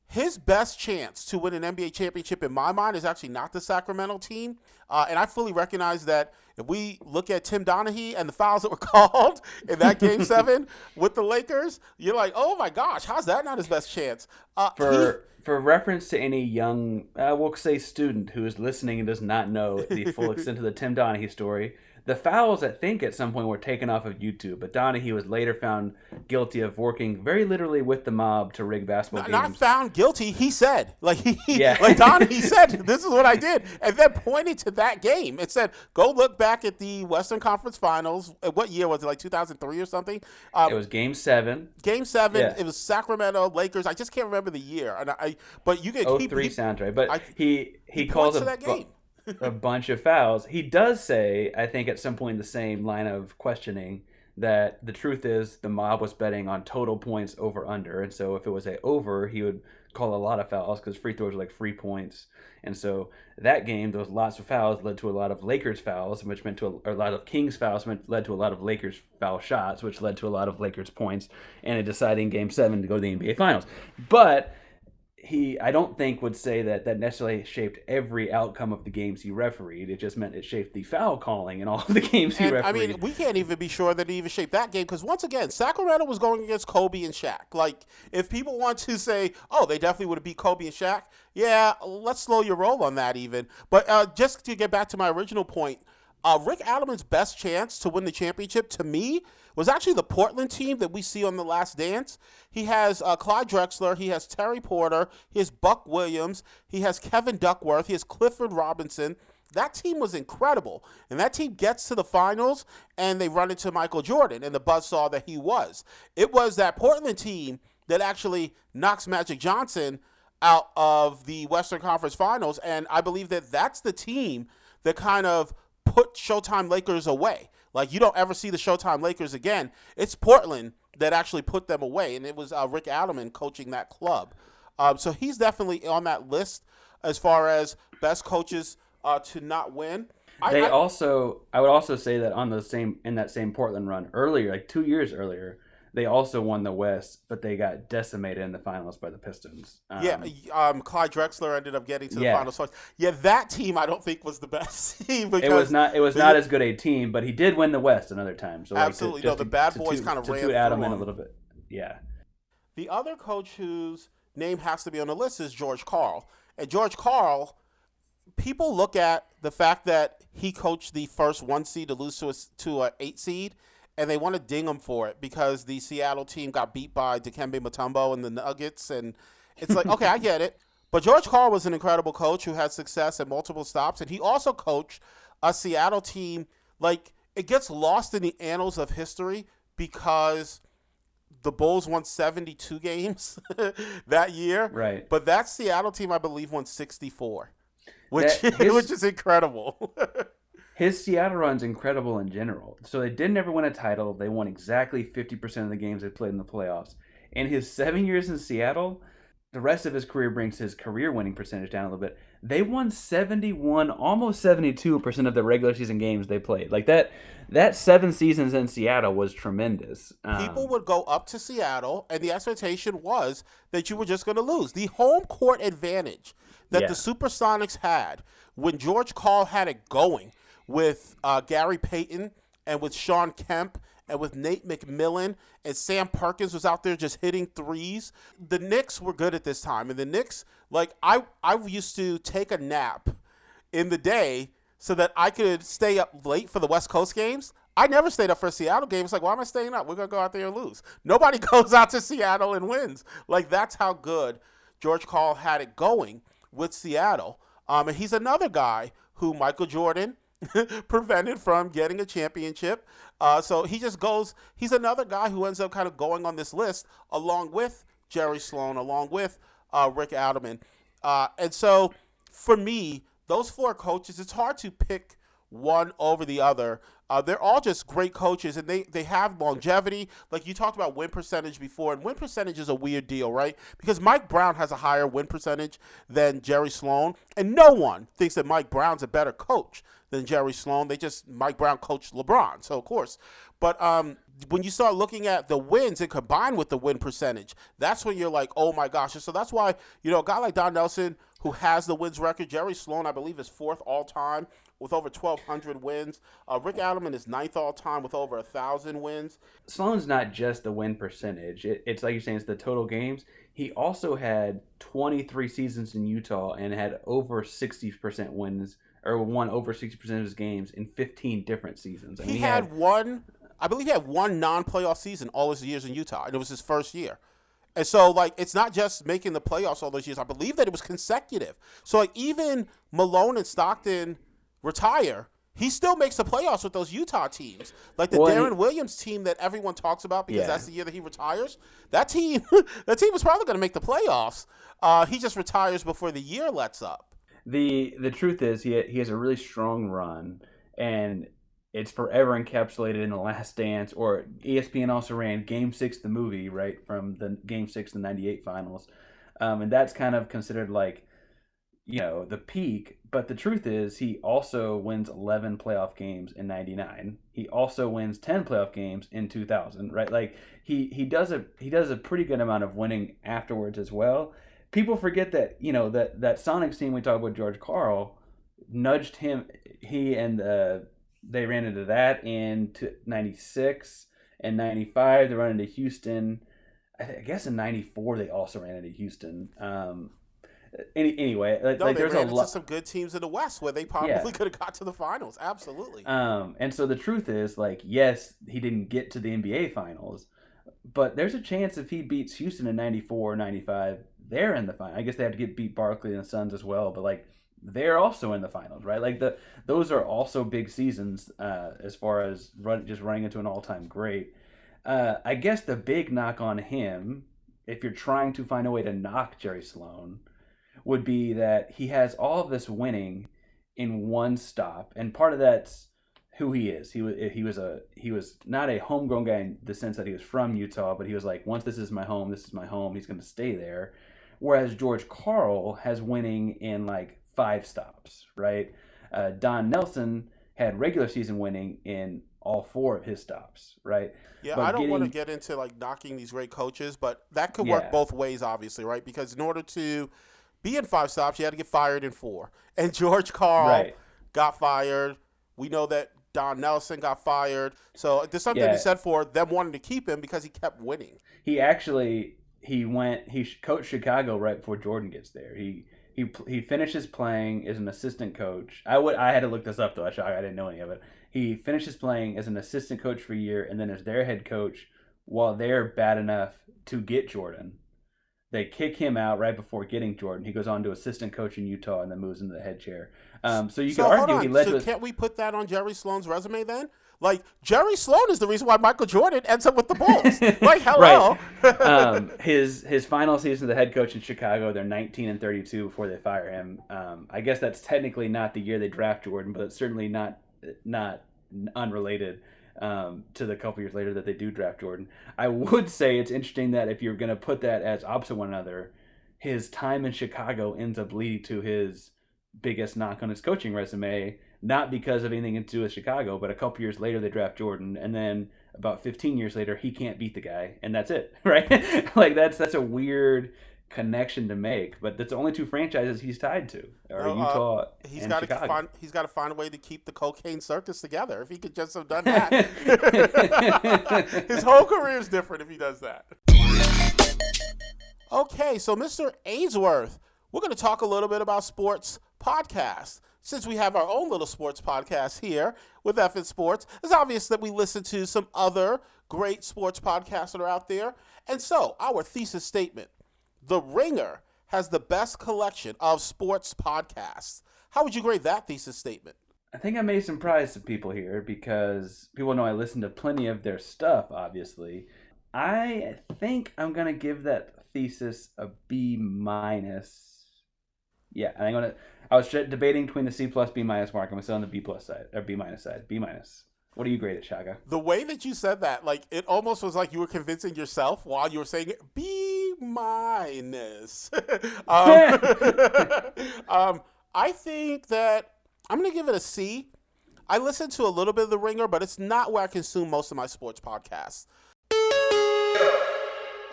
his best chance to win an NBA championship in my mind is actually not the Sacramento team. Uh, and I fully recognize that if we look at Tim Donaghy and the fouls that were called in that game seven with the Lakers, you're like, oh my gosh, how's that not his best chance? Uh, he- for for reference to any young, uh, we'll say student who is listening and does not know the full extent of the Tim Donaghy story, the fouls I think at some point were taken off of YouTube, but Donaghy was later found guilty of working very literally with the mob to rig basketball not, not games. found guilty. He said, like he, Yeah. like Donaghy said, this is what I did, and then pointed to that game. It said, go look back at the Western Conference Finals. Uh, What year was it? Like 2003 or something. Um, it was Game Seven. Game seven. Yeah. It was Sacramento Lakers. I just can't remember the year. And I, but you can keep. 03 he- soundtrack. But I- he he, he calls a, that game. A bunch of fouls. He does say, I think, at some point in the same line of questioning that the truth is the mob was betting on total points over under, and so if it was a over, he would call a lot of fouls because free throws are like free points, and so that game, those lots of fouls led to a lot of Lakers fouls, which meant to a, a lot of Kings fouls, meant led to a lot of Lakers foul shots, which led to a lot of Lakers points, and a deciding Game Seven to go to the NBA Finals, but he I don't think would say that that necessarily shaped every outcome of the games he refereed. It just meant it shaped the foul calling in all of the games he And refereed. I mean, we can't even be sure that it even shaped that game because once again, Sacramento was going against Kobe and Shaq. Like, if people want to say, "Oh, they definitely would have beat Kobe and Shaq," yeah, let's slow your roll on that even. But uh, just to get back to my original point, uh, Rick Adelman's best chance to win the championship to me was actually the Portland team that we see on The Last Dance. He has uh, Clyde Drexler, he has Terry Porter, he has Buck Williams, he has Kevin Duckworth, he has Clifford Robinson. That team was incredible. And that team gets to the finals and they run into Michael Jordan and the buzzsaw that he was. It was that Portland team that actually knocks Magic Johnson out of the Western Conference Finals. And I believe that that's the team that kind of put Showtime Lakers away. Like you don't ever see the Showtime Lakers again. It's Portland that actually put them away, and it was uh, Rick Adelman coaching that club. Um, so he's definitely on that list as far as best coaches uh, to not win. I- they I- also I would also say that on the same in that same Portland run earlier, like two years earlier, they also won the West, but they got decimated in the finals by the Pistons. Um, yeah, um, Clyde Drexler ended up getting to the Yeah. finals twice. Yeah, that team I don't think was the best team. It was not. It was not as good a team, but he did win the West another time. So like, to- Absolutely. No, the to- bad boys kinda to ran Adelman a little bit. Yeah. The other coach whose name has to be on the list is George Karl. And George Karl, people look at the fact that he coached the first one seed to lose to a, to a eight seed, and they want to ding him for it because the Seattle team got beat by Dikembe Mutombo and the Nuggets, and it's like, okay, I get it. But George Karl was an incredible coach who had success at multiple stops, and he also coached a Seattle team. Like it gets lost in the annals of history because the Bulls won 72 games that year. Right. But that Seattle team, I believe, won 64, which his- which is incredible. His Seattle run's incredible in general. So they did never win a title. They won exactly 50% of the games they played in the playoffs. In his seven years in Seattle, the rest of his career brings his career winning percentage down a little bit. They won 71, almost 72% of the regular season games they played. Like that that seven seasons in Seattle was tremendous. Um, People would go up to Seattle, and the expectation was that you were just going to lose. The home court advantage that Yeah. the Supersonics had when George Karl had it going with uh, Gary Payton and with Shawn Kemp and with Nate McMillan and Sam Perkins was out there just hitting threes. The Knicks were good at this time, and the Knicks, like I, I used to take a nap in the day so that I could stay up late for the West Coast games. I never stayed up for a Seattle game. It's like, why am I staying up? We're gonna go out there and lose. Nobody goes out to Seattle and wins. Like that's how good George Karl had it going with Seattle. Um, and he's another guy who Michael Jordan prevented from getting a championship. Uh, so he just goes. He's another guy who ends up kind of going on this list along with Jerry Sloan, along with uh, Rick Adelman. Uh, and so for me, those four coaches, it's hard to pick one over the other. Uh, they're all just great coaches, and they, they have longevity. Like you talked about win percentage before, and win percentage is a weird deal, right? Because Mike Brown has a higher win percentage than Jerry Sloan, and no one thinks that Mike Brown's a better coach than Jerry Sloan. They just Mike Brown coached LeBron, so of course. But um, when you start looking at the wins and combined with the win percentage, that's when you're like, oh my gosh. So that's why you know a guy like Don Nelson who has the wins record, Jerry Sloan, I believe, is fourth all time with over 1,200 wins. Uh, Rick Adelman is ninth all time with over a thousand wins. Sloan's not just the win percentage. It, it's like you're saying, it's the total games. He also had 23 seasons in Utah and had over 60% wins, or won over 60% of his games in 15 different seasons. I mean, He had one, I believe he had one non-playoff season all his years in Utah, and it was his first year. And so, like, it's not just making the playoffs all those years. I believe that it was consecutive. So, like, even Malone and Stockton retire, he still makes the playoffs with those Utah teams. Like the Well, Deron he- Williams team that everyone talks about because Yeah. that's the year that he retires. That team, that team is probably going to make the playoffs. Uh, he just retires before the year lets up. the the truth is he he has a really strong run and it's forever encapsulated in the last dance or espn also ran game six the movie right from the game six the 98 finals um, and that's kind of considered like you know the peak but the truth is he also wins 11 playoff games in 99 he also wins 10 playoff games in 2000 right? Like he he does a he does a pretty good amount of winning afterwards as well. People forget that you know that that Sonics team we talked about George Karl nudged him he and uh, they ran into that in 96 and 95 they run into Houston. I guess in 94 they also ran into Houston. Um any, anyway like, No, like there's a lot some good teams in the West where they probably Yeah. could have got to the finals. Absolutely. um, and so the truth is, like, yes, he didn't get to the NBA finals, but there's a chance if he beats Houston in 94 or 95, they're in the final. I guess they have to get beat Barkley and the Suns as well, but like they're also in the finals, right? Like the those are also big seasons uh, as far as run, just running into an all-time great. Uh, I guess the big knock on him, if you're trying to find a way to knock Jerry Sloan, would be that he has all of this winning in one stop, and part of that's who he is. He was he was a he was not a homegrown guy in the sense that he was from Utah, but he was like, once this is my home, this is my home. He's going to stay there. Whereas George Karl has winning in like five stops, right? Uh, Don Nelson had regular season winning in all four of his stops, right? Yeah, But I don't want to get into like knocking these great coaches, but that could work both ways, obviously, right? Because in order to be in five stops, you had to get fired in four. And George Karl Right. got fired. We know that Don Nelson got fired. So there's something to Yeah. be said for them wanting to keep him because he kept winning. he actually he went he coached Chicago right before Jordan gets there. He he he finishes playing as an assistant coach. I would I had to look this up though. I, I didn't know any of it. He finishes playing as an assistant coach for a year and then as their head coach while they're bad enough to get Jordan. They kick him out right before getting Jordan. He goes on to assistant coach in Utah and then moves into the head chair. Um, so you so could argue on. he led so to can't we put that on Jerry Sloan's resume then? Like Jerry Sloan is the reason why Michael Jordan ends up with the Bulls. like hello. Right. um, his his final season as the head coach in Chicago, they're 19 and 32 before they fire him. Um, I guess that's technically not the year they draft Jordan, but it's certainly not not unrelated um, to the couple years later that they do draft Jordan. I would say it's interesting that if you're going to put that as opposite one another, his time in Chicago ends up leading to his biggest knock on his coaching resume, not because of anything to do with Chicago, but a couple years later they draft Jordan, and then about 15 years later he can't beat the guy, and that's it, right? like that's that's a weird connection to make, but that's the only two franchises he's tied to are Well, uh, Utah He's and got to find. He's got to find a way to keep the cocaine circus together. If he could just have done that, his whole career is different if he does that. Okay, so Mr. Ainsworth, we're going to talk a little bit about sports podcasts. Since we have our own little sports podcast here with FN Sports, it's obvious that we listen to some other great sports podcasts that are out there. And so, our thesis statement The Ringer has the best collection of sports podcasts. How would you grade that thesis statement? I think I may surprise some people here because people know I listen to plenty of their stuff, obviously. I think I'm gonna give that thesis a B minus. Yeah, I'm gonna. I was debating between the C plus B minus mark. I'm still on the B plus side or B minus side. B minus. What do you grade it, Chaka? The way that you said that, like it almost was like you were convincing yourself while you were saying it. B minus. um, um, I think that I'm gonna give it a C. I listen to a little bit of The Ringer, but it's not where I consume most of my sports podcasts.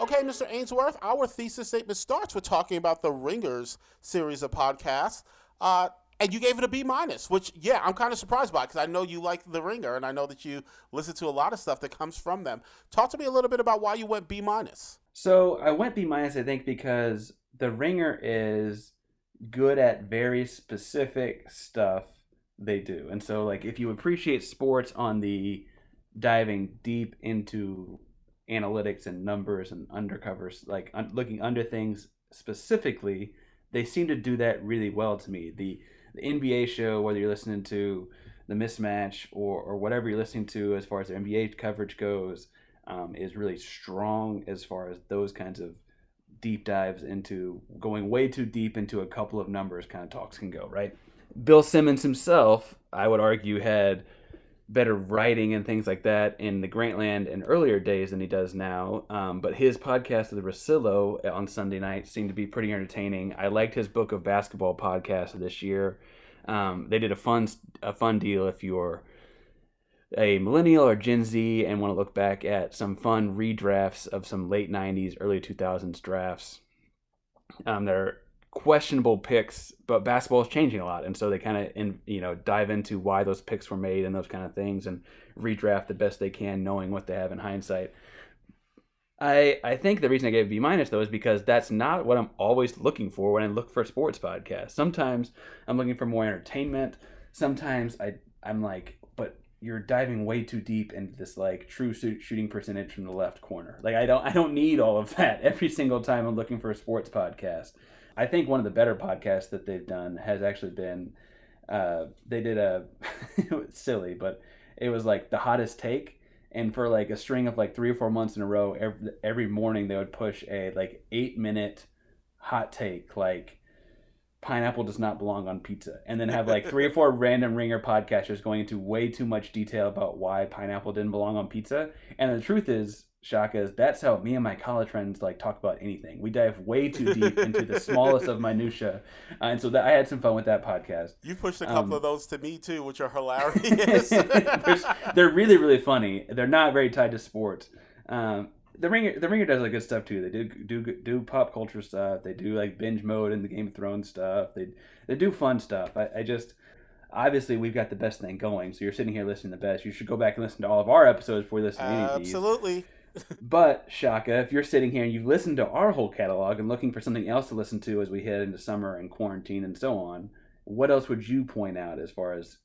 Okay, Mr. Ainsworth, our thesis statement starts with talking about the Ringers series of podcasts. Uh, and you gave it a B minus, which yeah, I'm kind of surprised by because I know you like The Ringer, and I know that you listen to a lot of stuff that comes from them. Talk to me a little bit about why you went B minus. So I went B minus, I think, because The Ringer is good at very specific stuff they do, and so like if you appreciate sports on the diving deep into analytics and numbers and undercovers, like un- looking under things specifically, they seem to do that really well to me. The the NBA show, whether you're listening to the mismatch or, or whatever you're listening to as far as their NBA coverage goes, um, is really strong as far as those kinds of deep dives into going way too deep into a couple of numbers kind of talks can go, right? Bill Simmons himself, I would argue, had better writing and things like that in the Grantland in earlier days than he does now. Um, but his podcast, of The Russillo, on Sunday night seemed to be pretty entertaining. I liked his book of basketball podcast this year. Um, they did a fun a fun deal if you're a millennial or Gen Z and want to look back at some fun redrafts of some late '90s, early 2000s drafts. Um, they're questionable picks, but basketball is changing a lot, and so they kind of in you know dive into why those picks were made and those kind of things, and redraft the best they can, knowing what they have in hindsight. I I think the reason I gave B minus though is because that's not what I'm always looking for when I look for a sports podcast. Sometimes I'm looking for more entertainment. Sometimes I I'm like, but you're diving way too deep into this like true shooting percentage from the left corner. Like I don't I don't need all of that every single time I'm looking for a sports podcast. I think one of the better podcasts that they've done has actually been uh, they did a it was silly, but it was like the hottest take. And for like a string of like three or four months in a row every, every morning they would push a like eight minute hot take like pineapple does not belong on pizza. And then have like three or four random ringer podcasters going into way too much detail about why pineapple didn't belong on pizza. And the truth is Chaka is that's how me and my college friends like talk about anything. We dive way too deep into the smallest of minutia, uh, and so that I had some fun with that podcast. You pushed a couple um, of those to me too, which are hilarious. they're really really funny. They're not very tied to sports. Um, the ringer the ringer does like good stuff too. They do do do pop culture stuff. They do like binge mode and the Game of Thrones stuff. They they do fun stuff. I, I just obviously we've got the best thing going. So you're sitting here listening to the best. You should go back and listen to all of our episodes before you listen to any of these. Absolutely but Chaka, if you're sitting here and you've listened to our whole catalog and looking for something else to listen to as we head into summer and quarantine and so on, what else would you point out as far as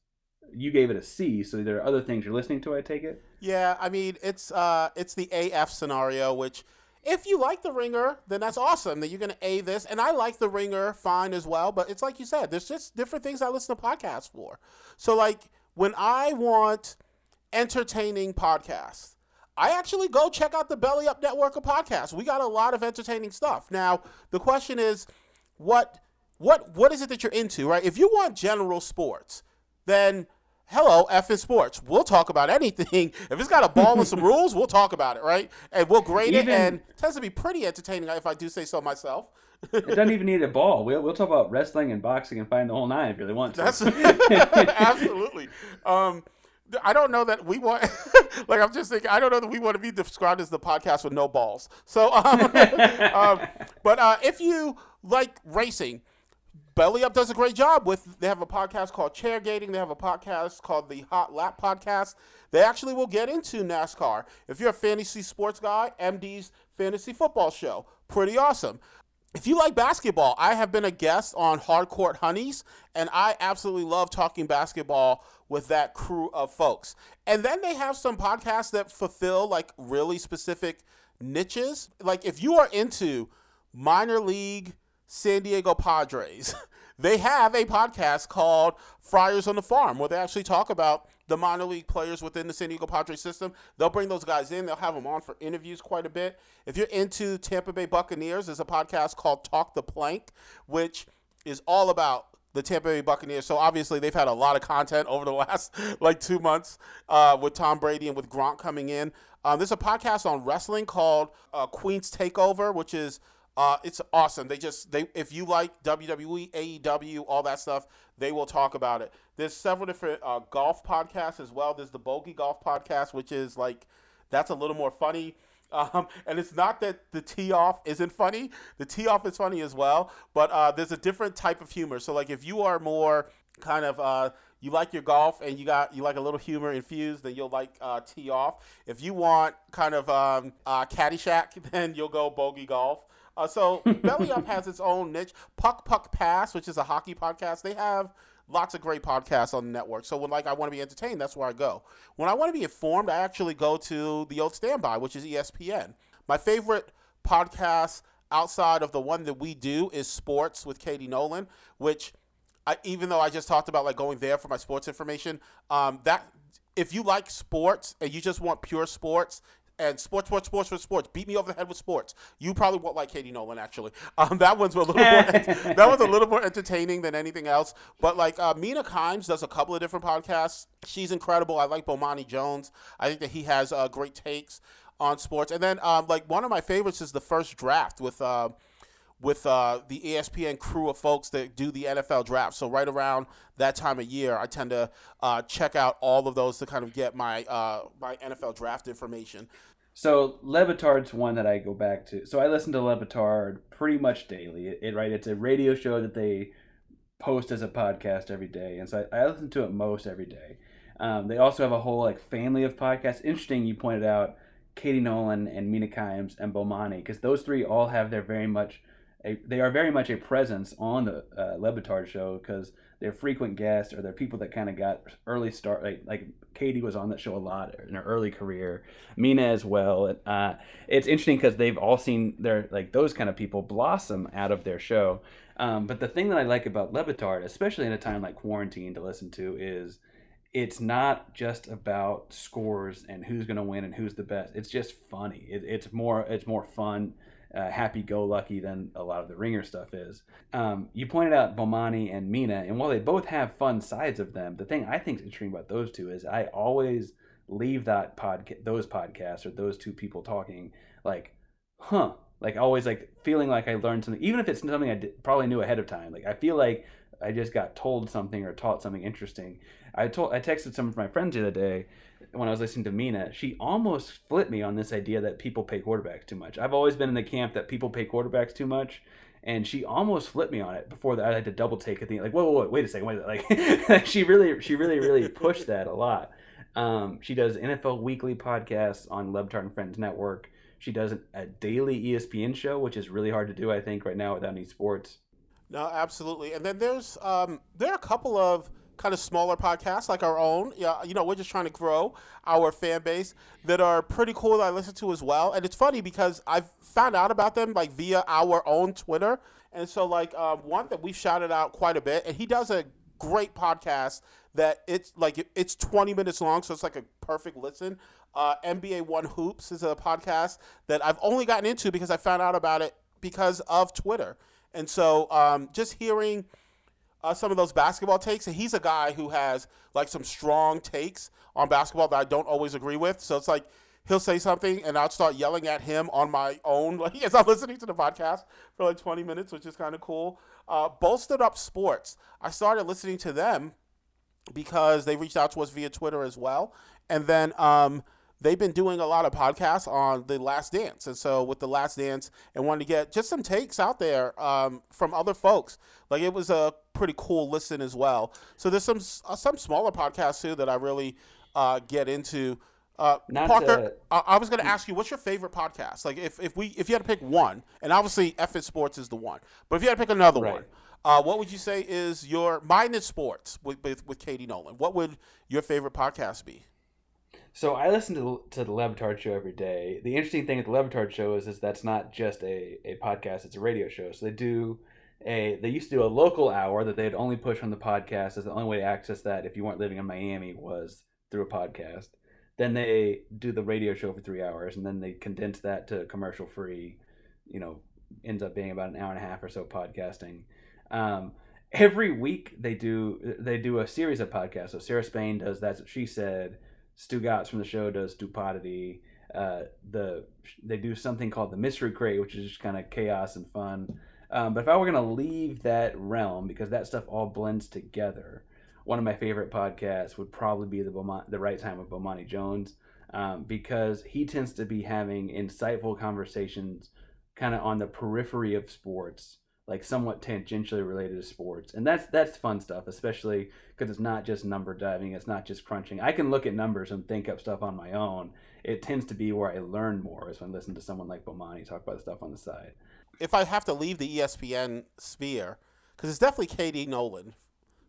you gave it a C, so there are other things you're listening to, I take it? Yeah, I mean it's uh it's the AF scenario, which if you like the ringer, then that's awesome that you're gonna A this. And I like the ringer fine as well, but it's like you said, there's just different things I listen to podcasts for. So like when I want entertaining podcasts, I actually go check out the Belly Up Network of podcasts. We got a lot of entertaining stuff. Now, the question is, what what what is it that you're into, right? If you want general sports, then hello, F in sports. We'll talk about anything. If it's got a ball and some rules, we'll talk about it, right? And we'll grade Even- it, and it tends to be pretty entertaining if I do say so myself. It doesn't even need a ball. We'll, we'll talk about wrestling and boxing and find the whole nine if you really want to. That's absolutely. Um, I don't know that we want. like I'm just thinking. I don't know that we want to be described as the podcast with no balls. So, um, um, but uh, if you like racing, Belly Up does a great job with. They have a podcast called Chair Gating. They have a podcast called the Hot Lap Podcast. They actually will get into NASCAR. If you're a fantasy sports guy, MD's Fantasy Football Show, pretty awesome. If you like basketball, I have been a guest on Hardcourt Honeys, and I absolutely love talking basketball with that crew of folks. And then they have some podcasts that fulfill like really specific niches. Like if you are into minor league San Diego Padres, they have a podcast called Friars on the Farm where they actually talk about the minor league players within the San Diego Padres system. They'll bring those guys in, they'll have them on for interviews quite a bit. If you're into Tampa Bay Buccaneers, there's a podcast called Talk the Plank, which is all about the Tampa Bay Buccaneers. So obviously they've had a lot of content over the last like two months uh, with Tom Brady and with Gronk coming in. Um, there's a podcast on wrestling called uh, Queen's Takeover, which is uh, it's awesome. They just they if you like WWE, AEW, all that stuff, they will talk about it. There's several different uh, golf podcasts as well. There's the Bogey Golf Podcast, which is like that's a little more funny. Um, and it's not that the tee off isn't funny. The tee off is funny as well, but uh, there's a different type of humor. So like if you are more kind of uh, you like your golf and you got you like a little humor infused, then you'll like uh, tee off. If you want kind of um, uh, Caddyshack, then you'll go bogey golf. Uh, so Belly Up has its own niche. Puck Puck Pass, which is a hockey podcast, they have lots of great podcasts on the network. So when like I want to be entertained, that's where I go. When I want to be informed, I actually go to the old standby, which is ESPN. My favorite podcast outside of the one that we do is Sports with Katie Nolan, which I, even though I just talked about like going there for my sports information, um, that if you like sports and you just want pure sports and sports, sports, sports for sports, beat me over the head with sports. You probably won't like Katie Nolan actually. Um, that one's a little more that one's a little more entertaining than anything else. But like uh, Mina Kimes does a couple of different podcasts. She's incredible. I like Bomani Jones. I think that he has uh, great takes on sports. And then um, like one of my favorites is the first draft with. Uh, with uh, the ESPN crew of folks that do the NFL draft. So right around that time of year, I tend to uh, check out all of those to kind of get my uh, my NFL draft information. So Le Batard's one that I go back to. So I listen to Le Batard pretty much daily. It, it right, it's a radio show that they post as a podcast every day, and so I, I listen to it most every day. Um, they also have a whole like family of podcasts. Interesting, you pointed out Katie Nolan and Mina Kimes and Bomani because those three all have their very much a, they are very much a presence on the uh, Le Batard show because they're frequent guests or they're people that kind of got early start. Like, like Katie was on that show a lot in her early career, Mina as well. Uh, it's interesting because they've all seen their like those kind of people blossom out of their show. Um, but the thing that I like about Le Batard, especially in a time like quarantine to listen to, is it's not just about scores and who's going to win and who's the best. It's just funny. It, it's more it's more fun uh, happy-go-lucky than a lot of the ringer stuff is. Um, you pointed out Bomani and Mina, and while they both have fun sides of them, the thing I think is interesting about those two is I always leave that podcast, those podcasts or those two people talking like, huh, like always like feeling like I learned something, even if it's something I probably knew ahead of time. Like I feel like I just got told something or taught something interesting. I told I texted some of my friends the other day when I was listening to Mina. She almost flipped me on this idea that people pay quarterbacks too much. I've always been in the camp that people pay quarterbacks too much. And she almost flipped me on it before that. I had to double take it. Like, whoa, whoa, whoa, wait a second, wait. Like, she really, she really, really pushed that a lot. Um, she does NFL weekly podcasts on Le Batard and Friends Network. She does a daily ESPN show, which is really hard to do, I think, right now without any sports. No, absolutely. And then there's um, there are a couple of kind of smaller podcasts like our own. Yeah, you know, we're just trying to grow our fan base that are pretty cool that I listen to as well. And it's funny because I've found out about them like via our own Twitter. And so like um, one that we've shouted out quite a bit, and he does a great podcast that it's like it's 20 minutes long, so it's like a perfect listen. Uh, NBA One Hoops is a podcast that I've only gotten into because I found out about it because of Twitter. And so um, just hearing uh, some of those basketball takes, and he's a guy who has like some strong takes on basketball that I don't always agree with. So it's like he'll say something, and I'll start yelling at him on my own, like as I'm listening to the podcast for like 20 minutes, which is kind of cool. Uh, Bolstered Up Sports, I started listening to them because they reached out to us via Twitter as well, and then um, they've been doing a lot of podcasts on the Last Dance, and so with the Last Dance, and wanted to get just some takes out there um, from other folks. Like it was a pretty cool listen as well. So there's some uh, some smaller podcasts too that I really uh, get into. Uh, Parker, to- I, I was going to ask you, what's your favorite podcast? Like, if, if we if you had to pick one, and obviously F Sports is the one, but if you had to pick another Right. one, uh, what would you say is your mine is sports with, with with Katie Nolan? What would your favorite podcast be? So I listen to to the Le Batard show every day. The interesting thing at the Le Batard show is, is that's not just a, a podcast; it's a radio show. So they do a they used to do a local hour that they'd only push on the podcast. As the only way to access that if you weren't living in Miami was through a podcast. Then they do the radio show for three hours, and then they condense that to commercial free. You know, ends up being about an hour and a half or so podcasting. Um, every week they do they do a series of podcasts. So Sarah Spain does that's what she said. Stugotz from the show does Stupidity. Uh, the they do something called the Mystery Crate, which is just kind of chaos and fun. Um, but if I were gonna leave that realm, because that stuff all blends together, one of my favorite podcasts would probably be the Bomani, the Right Time with Bomani Jones, um, because he tends to be having insightful conversations, kind of on the periphery of sports, like somewhat tangentially related to sports, and that's that's fun stuff, especially because it's not just number diving, it's not just crunching. I can look at numbers and think up stuff on my own. It tends to be where I learn more is when I listen to someone like Bomani talk about stuff on the side. If I have to leave the ESPN sphere, because it's definitely Katie Nolan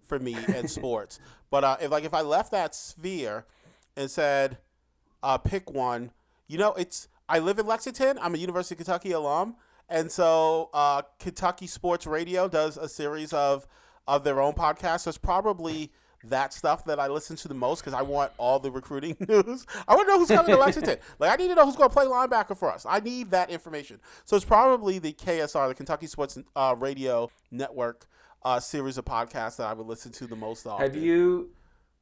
for me in sports. But uh, if like if I left that sphere and said, uh, pick one, you know, it's I live in Lexington. I'm a University of Kentucky alum, and so uh, Kentucky Sports Radio does a series of of their own podcasts. So it's probably that stuff that I listen to the most because I want all the recruiting news. I want to know who's coming to Lexington. Like I need to know who's going to play linebacker for us. I need that information. So it's probably the KSR, the Kentucky Sports uh, Radio Network uh, series of podcasts that I would listen to the most often. Have you,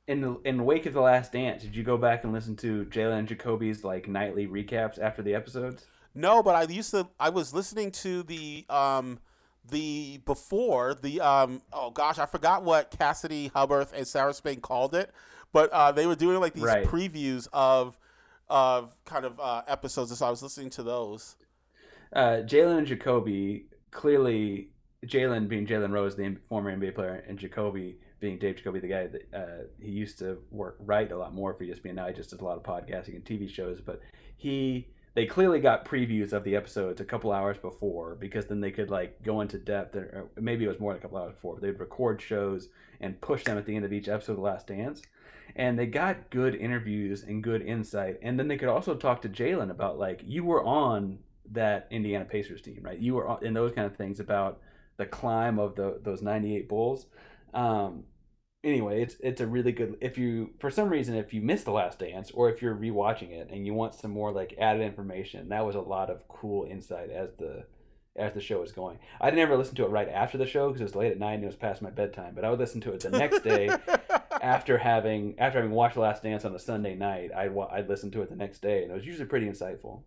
in the in wake of the Last Dance, did you go back and listen to Jalen Jacoby's like nightly recaps after the episodes? No, but I used to. I was listening to the um the before the um oh gosh I forgot what Cassidy Hubbarth and Sarah Spain called it, but uh, they were doing like these Right. previews of of kind of uh, episodes, and so I was listening to those. Uh, Jalen and Jacoby clearly Jalen being Jalen Rose, the former NBA player, and Jacoby being Dave Jacoby, the guy that uh, he used to work write a lot more for ESPN. Now he just does a lot of podcasting and TV shows, but he they clearly got previews of the episodes a couple hours before because then they could like go into depth or or maybe it was more than a couple hours before they'd record shows and push them at the end of each episode of the last dance. And they got good interviews and good insight. And then they could also talk to jalen about like you were on that indiana pacers team right? You were and those kind of things about the climb of the those 98 bulls. Um, anyway, it's it's a really good. If you for some reason if you missed the Last Dance or if you're rewatching it and you want some more like added information, that was a lot of cool insight as the as the show was going. I didn't ever listen to it right after the show because it was late at night and it was past my bedtime. But I would listen to it the next day after having after having watched the Last Dance on a Sunday night. I'd I'd listen to it the next day and it was usually pretty insightful.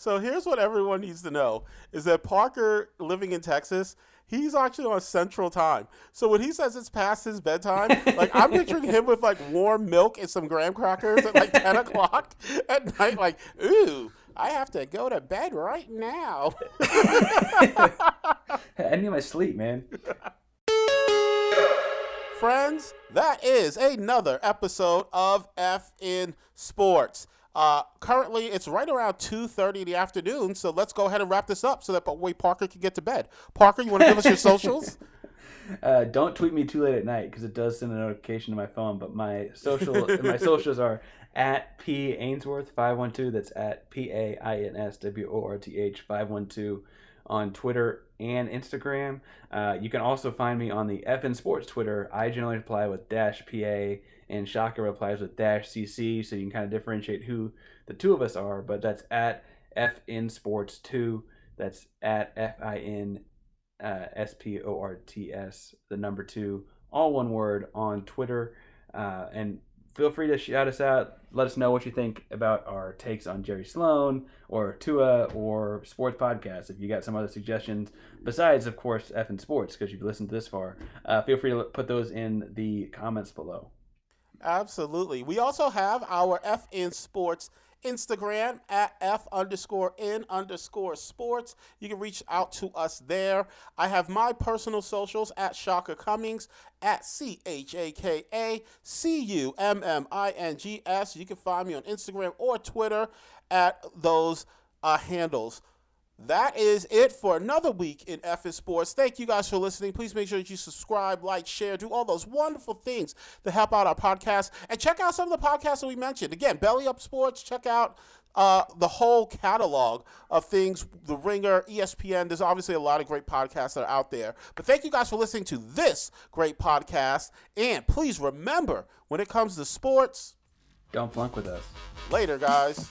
So here's what everyone needs to know: is that Parker living in Texas. He's actually on Central Time. So when he says it's past his bedtime, like I'm picturing him with like warm milk and some graham crackers at like 10 o'clock at night, like, ooh, I have to go to bed right now. I need my sleep, man. Friends, that is another episode of F in Sports. Uh, currently, it's right around 2.30 in the afternoon, so let's go ahead and wrap this up so that way Parker can get to bed. Parker, you want to give us your socials? Uh, don't tweet me too late at night because it does send a notification to my phone. But my social my socials are at p ainsworth five one two. That's at p a i n s w o r t h five one two on Twitter and Instagram. Uh, you can also find me on the FN Sports Twitter. I generally reply with dash pa and Chaka replies with dash cc, so you can kind of differentiate who the two of us are. But that's at FN Sports two. That's at f i n uh, S P O R T S, the number two, all one word on Twitter. Uh, and feel free to shout us out. Let us know what you think about our takes on Jerry Sloan or Tua or sports podcasts. If you got some other suggestions besides, of course, F and sports, because you've listened this far, uh, feel free to put those in the comments below. Absolutely. We also have our FN Sports Instagram at F underscore N underscore sports. You can reach out to us there. I have my personal socials at Chaka Cummings at C H A K A C U M M I N G S. You can find me on Instagram or Twitter at those uh, handles. That is it for another week in FN Sports. Thank you guys for listening. Please make sure that you subscribe, like, share, do all those wonderful things to help out our podcast. And check out some of the podcasts that we mentioned. Again, Belly Up Sports, check out uh, the whole catalog of things, The Ringer, ESPN. There's obviously a lot of great podcasts that are out there. But thank you guys for listening to this great podcast. And please remember, when it comes to sports, don't flunk with us. Later, guys.